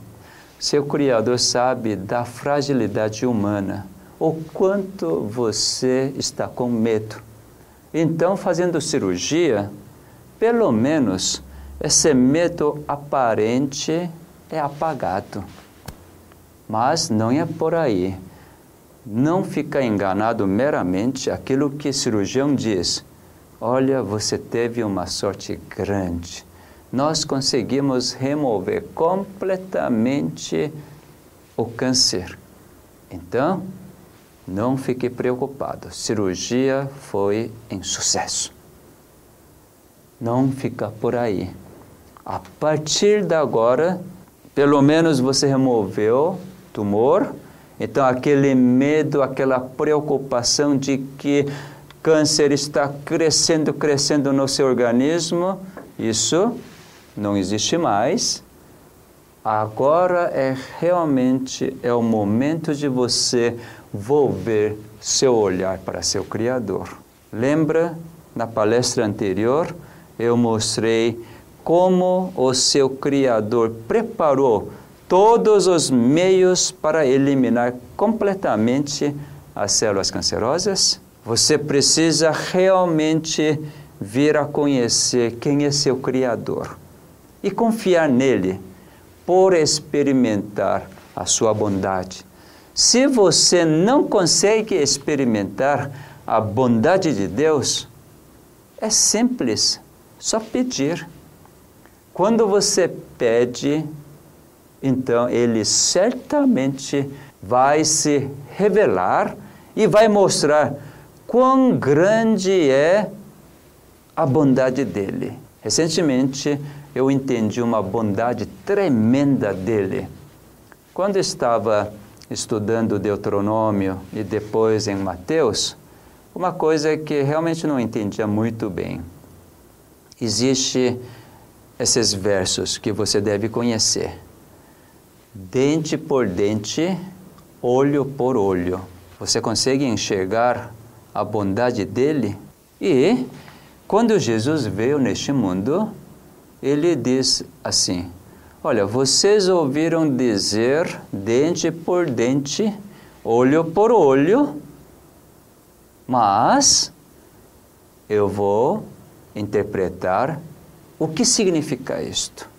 Seu Criador sabe da fragilidade humana, o quanto você está com medo. Então, fazendo cirurgia, pelo menos esse medo aparente é apagado. Mas não é por aí. Não fica enganado meramente aquilo que o cirurgião diz. Olha, você teve uma sorte grande nós conseguimos remover completamente o câncer. Então, não fique preocupado. Cirurgia foi em sucesso. Não fica por aí. A partir de agora, pelo menos você removeu tumor. Então, aquele medo, aquela preocupação de que câncer está crescendo, crescendo no seu organismo, isso não existe mais. Agora é realmente é o momento de você volver seu olhar para seu Criador. Lembra na palestra anterior eu mostrei como o seu Criador preparou todos os meios para eliminar completamente as células cancerosas? Você precisa realmente vir a conhecer quem é seu Criador e confiar nele por experimentar a sua bondade. Se você não consegue experimentar a bondade de Deus, é simples, só pedir. Quando você pede, então ele certamente vai se revelar e vai mostrar quão grande é a bondade dele. Recentemente, eu entendi uma bondade tremenda dele. Quando estava estudando Deuteronômio e depois em Mateus, uma coisa que realmente não entendia muito bem. Existe esses versos que você deve conhecer. Dente por dente, olho por olho. Você consegue enxergar a bondade dele? E quando Jesus veio neste mundo, ele diz assim: Olha, vocês ouviram dizer dente por dente, olho por olho, mas eu vou interpretar o que significa isto.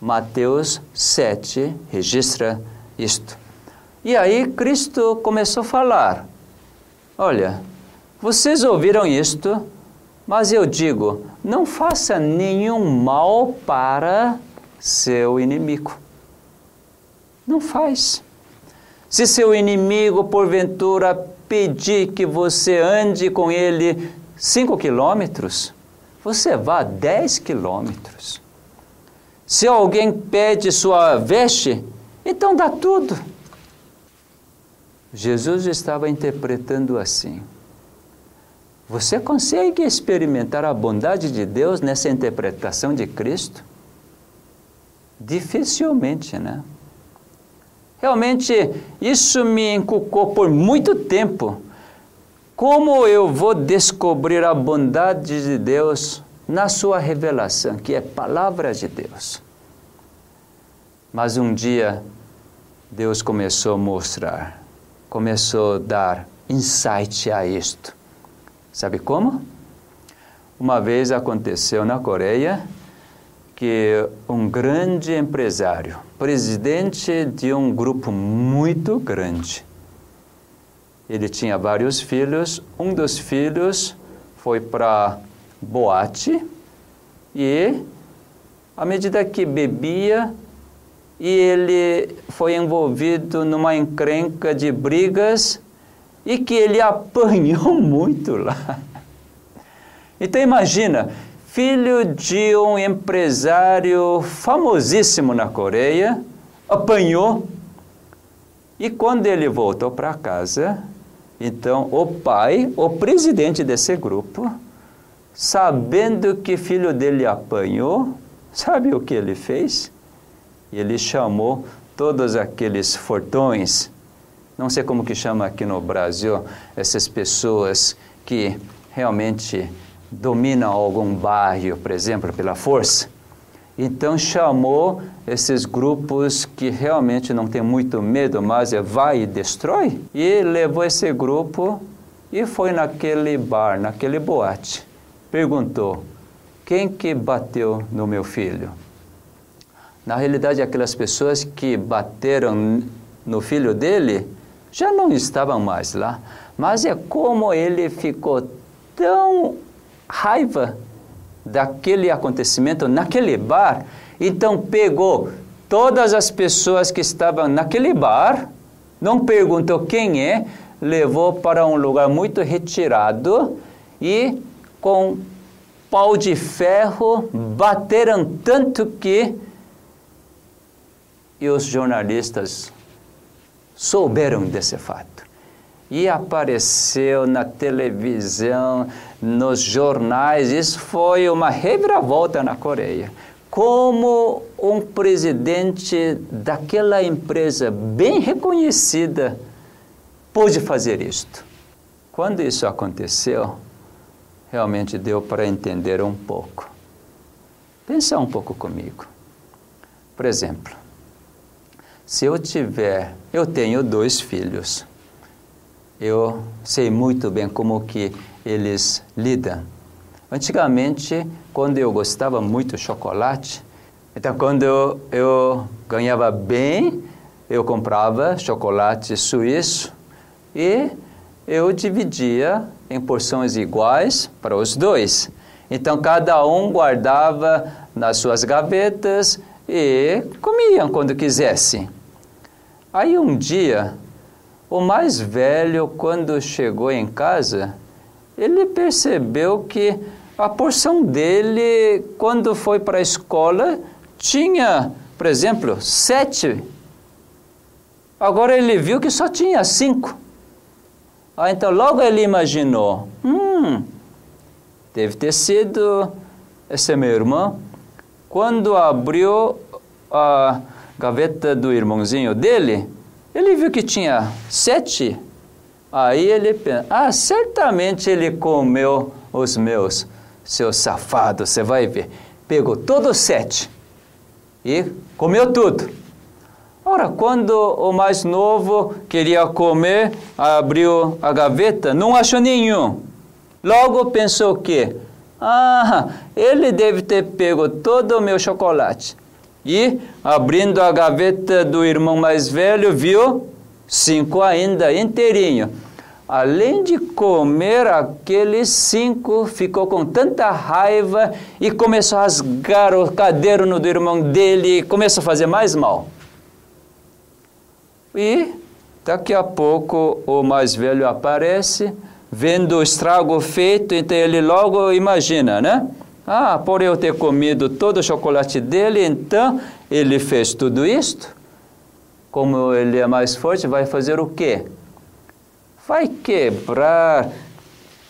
Mateus 7 registra isto. E aí Cristo começou a falar: Olha, vocês ouviram isto, mas eu digo: não faça nenhum mal para seu inimigo. Não faz. Se seu inimigo, porventura, pedir que você ande com ele cinco quilômetros, você vá dez quilômetros. Se alguém pede sua veste, então dá tudo. Jesus estava interpretando assim. Você consegue experimentar a bondade de Deus nessa interpretação de Cristo? Dificilmente, né? Realmente, isso me encucou por muito tempo. Como eu vou descobrir a bondade de Deus na sua revelação, que é palavra de Deus? Mas um dia, Deus começou a mostrar começou a dar insight a isto. Sabe como? Uma vez aconteceu na Coreia que um grande empresário, presidente de um grupo muito grande, ele tinha vários filhos. Um dos filhos foi para boate e, à medida que bebia, e ele foi envolvido numa encrenca de brigas e que ele apanhou muito lá. Então imagina, filho de um empresário famosíssimo na Coreia, apanhou e quando ele voltou para casa, então o pai, o presidente desse grupo, sabendo que filho dele apanhou, sabe o que ele fez? Ele chamou todos aqueles fortões, não sei como que chama aqui no Brasil, essas pessoas que realmente dominam algum bairro, por exemplo, pela força. Então chamou esses grupos que realmente não tem muito medo, mas é vai e destrói. E levou esse grupo e foi naquele bar, naquele boate. Perguntou: quem que bateu no meu filho? Na realidade, aquelas pessoas que bateram no filho dele já não estavam mais lá. Mas é como ele ficou tão raiva daquele acontecimento naquele bar, então pegou todas as pessoas que estavam naquele bar, não perguntou quem é, levou para um lugar muito retirado e com pau de ferro bateram tanto que e os jornalistas souberam desse fato. E apareceu na televisão, nos jornais, isso foi uma reviravolta na Coreia. Como um presidente daquela empresa bem reconhecida pôde fazer isto? Quando isso aconteceu, realmente deu para entender um pouco. Pensa um pouco comigo. Por exemplo, se eu tiver, eu tenho dois filhos. Eu sei muito bem como que eles lidam. Antigamente, quando eu gostava muito de chocolate, então quando eu, eu ganhava bem, eu comprava chocolate suíço e eu dividia em porções iguais para os dois. Então cada um guardava nas suas gavetas e comiam quando quisessem. Aí um dia, o mais velho, quando chegou em casa, ele percebeu que a porção dele, quando foi para a escola, tinha, por exemplo, sete. Agora ele viu que só tinha cinco. Ah, então logo ele imaginou: hum, deve ter sido esse meu irmão. Quando abriu a gaveta do irmãozinho dele, ele viu que tinha sete. Aí ele pensa: ah, certamente ele comeu os meus, seu safado, você vai ver. Pegou todos os sete e comeu tudo. Ora, quando o mais novo queria comer, abriu a gaveta, não achou nenhum. Logo pensou que, ah, ele deve ter pego todo o meu chocolate. E, abrindo a gaveta do irmão mais velho, viu cinco ainda inteirinho. Além de comer aqueles cinco, ficou com tanta raiva e começou a rasgar o caderno do irmão dele começou a fazer mais mal. E daqui a pouco o mais velho aparece, vendo o estrago feito, então ele logo imagina, né? Ah, por eu ter comido todo o chocolate dele, então ele fez tudo isto. Como ele é mais forte, vai fazer o quê? Vai quebrar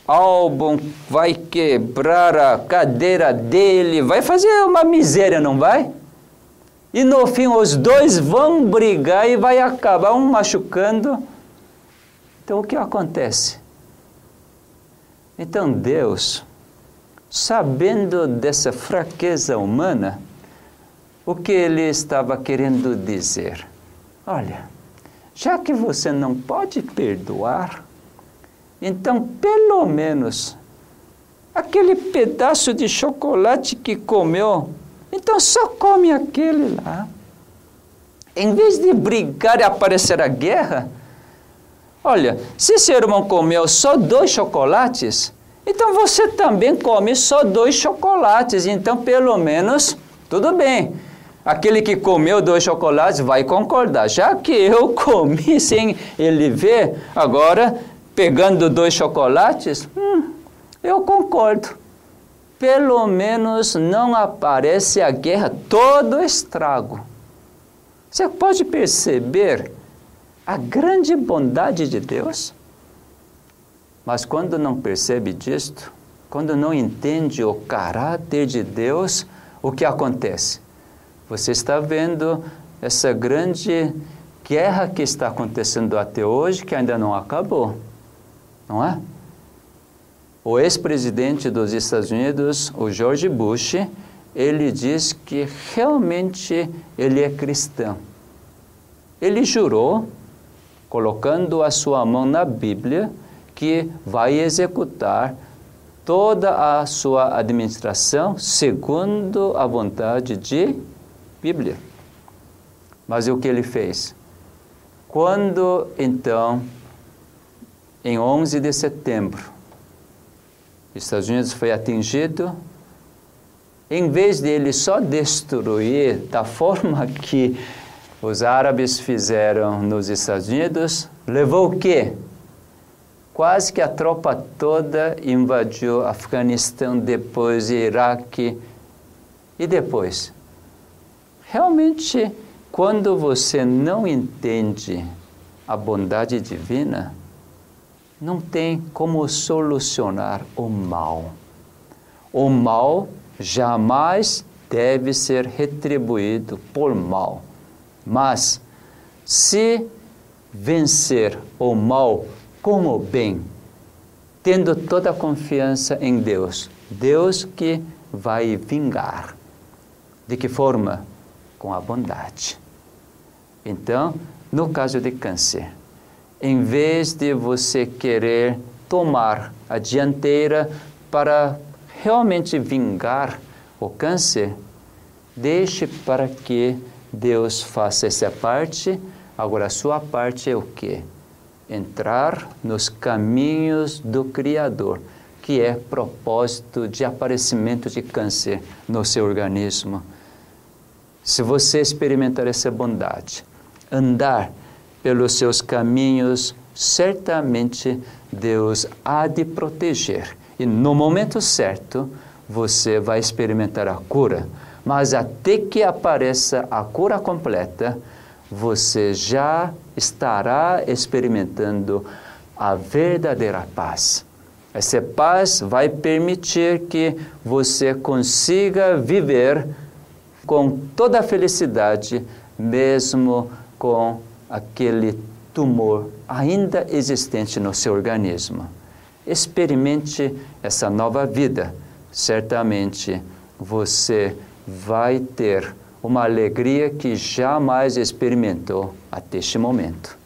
álbum, vai quebrar a cadeira dele, vai fazer uma miséria, não vai? E no fim os dois vão brigar e vai acabar um machucando. Então o que acontece? Então Deus sabendo dessa fraqueza humana, o que ele estava querendo dizer? Olha, já que você não pode perdoar, então pelo menos aquele pedaço de chocolate que comeu, então só come aquele lá. Em vez de brigar e aparecer a guerra, olha, se seu irmão comeu só dois chocolates, então você também come só dois chocolates, então pelo menos tudo bem. Aquele que comeu dois chocolates vai concordar. Já que eu comi sem ele ver, agora pegando dois chocolates, hum, eu concordo. Pelo menos não aparece a guerra, todo estrago. Você pode perceber a grande bondade de Deus? Mas quando não percebe disto, quando não entende o caráter de Deus, o que acontece? Você está vendo essa grande guerra que está acontecendo até hoje, que ainda não acabou, não é? O ex-presidente dos Estados Unidos, o George Bush, ele diz que realmente ele é cristão. Ele jurou, colocando a sua mão na Bíblia, que vai executar toda a sua administração segundo a vontade de Bíblia. Mas o que ele fez? Quando então, em 11 de setembro, os Estados Unidos foi atingido, em vez de ele só destruir da forma que os árabes fizeram nos Estados Unidos, levou o quê? Quase que a tropa toda invadiu Afeganistão, depois Iraque e depois. Realmente, quando você não entende a bondade divina, não tem como solucionar o mal. O mal jamais deve ser retribuído por mal. Mas, se vencer o mal com o bem, tendo toda a confiança em Deus. Deus que vai vingar. De que forma? Com a bondade. Então, no caso de câncer, em vez de você querer tomar a dianteira para realmente vingar o câncer, deixe para que Deus faça essa parte. Agora, a sua parte é o quê? Entrar nos caminhos do Criador, que é propósito de aparecimento de câncer no seu organismo. Se você experimentar essa bondade, andar pelos seus caminhos, certamente Deus há de proteger. E no momento certo, você vai experimentar a cura. Mas até que apareça a cura completa, você já estará experimentando a verdadeira paz. Essa paz vai permitir que você consiga viver com toda a felicidade, mesmo com aquele tumor ainda existente no seu organismo. Experimente essa nova vida. Certamente você vai ter uma alegria que jamais experimentou até este momento.